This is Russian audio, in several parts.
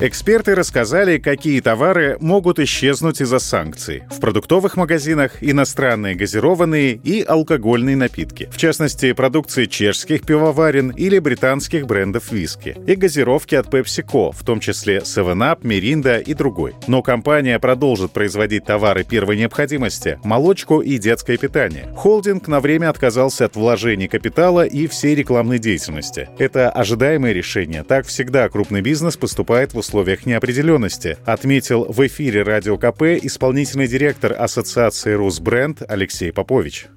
Эксперты рассказали, какие товары могут исчезнуть из-за санкций. В продуктовых магазинах иностранные газированные и алкогольные напитки. В частности, продукции чешских пивоварен или британских брендов виски. И газировки от PepsiCo, в том числе 7up, Mirinda и другой. Но компания продолжит производить товары первой необходимости – молочку и детское питание. Холдинг на время отказался от вложений капитала и всей рекламной деятельности. Это ожидаемое решение. Так всегда крупный бизнес поступает в условиях неопределенности, отметил в эфире Радио КП исполнительный директор Ассоциации «Русбренд» Алексей Попович.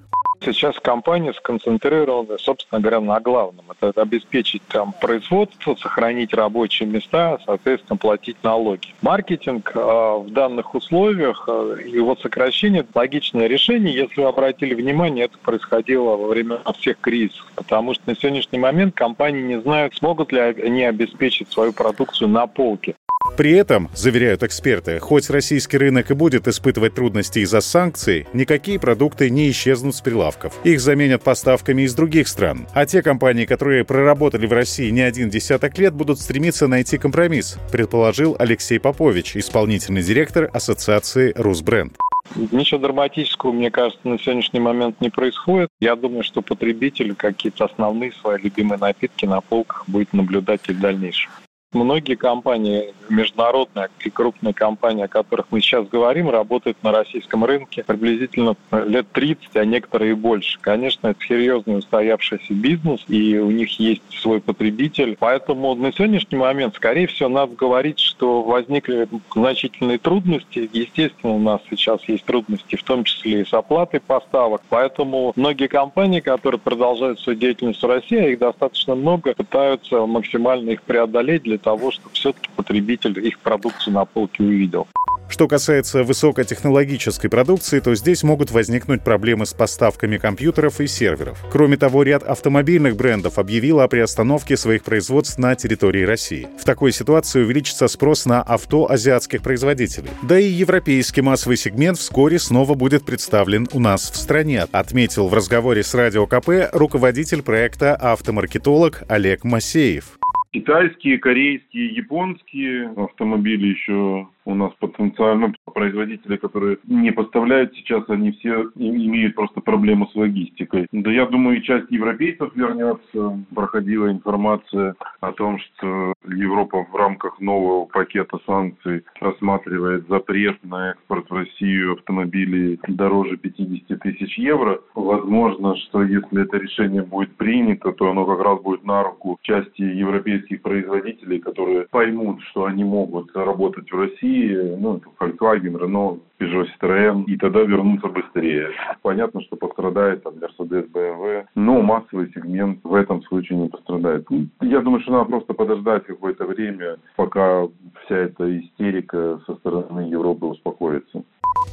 Сейчас компания сконцентрирована, собственно говоря, на главном. Это обеспечить там производство, сохранить рабочие места, соответственно, платить налоги. Маркетинг э, в данных условиях, э, его сокращение – логичное решение. Если вы обратили внимание, это происходило во время всех кризисов. Потому что на сегодняшний момент компании не знают, смогут ли они обеспечить свою продукцию на полке. При этом, заверяют эксперты, хоть российский рынок и будет испытывать трудности из-за санкций, никакие продукты не исчезнут с прилавков. Их заменят поставками из других стран. А те компании, которые проработали в России не один десяток лет, будут стремиться найти компромисс, предположил Алексей Попович, исполнительный директор Ассоциации «Русбренд». Ничего драматического, мне кажется, на сегодняшний момент не происходит. Я думаю, что потребитель какие-то основные свои любимые напитки на полках будет наблюдать и в дальнейшем. Многие компании, международные и крупные компании, о которых мы сейчас говорим, работают на российском рынке приблизительно лет 30, а некоторые и больше. Конечно, это серьезный устоявшийся бизнес, и у них есть свой потребитель. Поэтому на сегодняшний момент, скорее всего, надо говорить, что возникли значительные трудности. Естественно, у нас сейчас есть трудности, в том числе и с оплатой поставок. Поэтому многие компании, которые продолжают свою деятельность в России, а их достаточно много, пытаются максимально их преодолеть для того, чтобы все-таки потребитель их продукцию на полке увидел. Что касается высокотехнологической продукции, то здесь могут возникнуть проблемы с поставками компьютеров и серверов. Кроме того, ряд автомобильных брендов объявил о приостановке своих производств на территории России. В такой ситуации увеличится спрос на авто азиатских производителей. Да и европейский массовый сегмент вскоре снова будет представлен у нас в стране, отметил в разговоре с Радио КП руководитель проекта автомаркетолог Олег Масеев. Китайские, корейские, японские автомобили еще у нас потенциально производители, которые не поставляют сейчас, они все имеют просто проблему с логистикой. Да я думаю, и часть европейцев вернется. Проходила информация о том, что Европа в рамках нового пакета санкций рассматривает запрет на экспорт в Россию автомобилей дороже 50 тысяч евро. Возможно, что если это решение будет принято, то оно как раз будет на руку части европейских производителей, которые поймут, что они могут работать в России России, ну, Volkswagen, Renault, Peugeot, Citroën, и тогда вернуться быстрее. Понятно, что пострадает там Mercedes, BMW, но массовый сегмент в этом случае не пострадает. Я думаю, что надо просто подождать какое-то время, пока вся эта истерика со стороны Европы успокоится.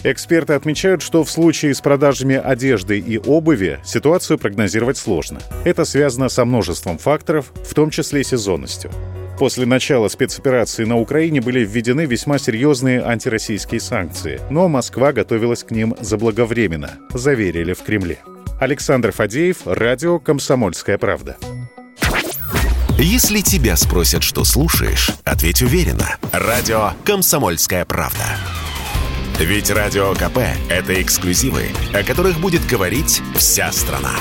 Эксперты отмечают, что в случае с продажами одежды и обуви ситуацию прогнозировать сложно. Это связано со множеством факторов, в том числе сезонностью. После начала спецоперации на Украине были введены весьма серьезные антироссийские санкции, но Москва готовилась к ним заблаговременно, заверили в Кремле. Александр Фадеев, радио «Комсомольская правда». Если тебя спросят, что слушаешь, ответь уверенно. Радио «Комсомольская правда». Ведь Радио КП — это эксклюзивы, о которых будет говорить вся страна.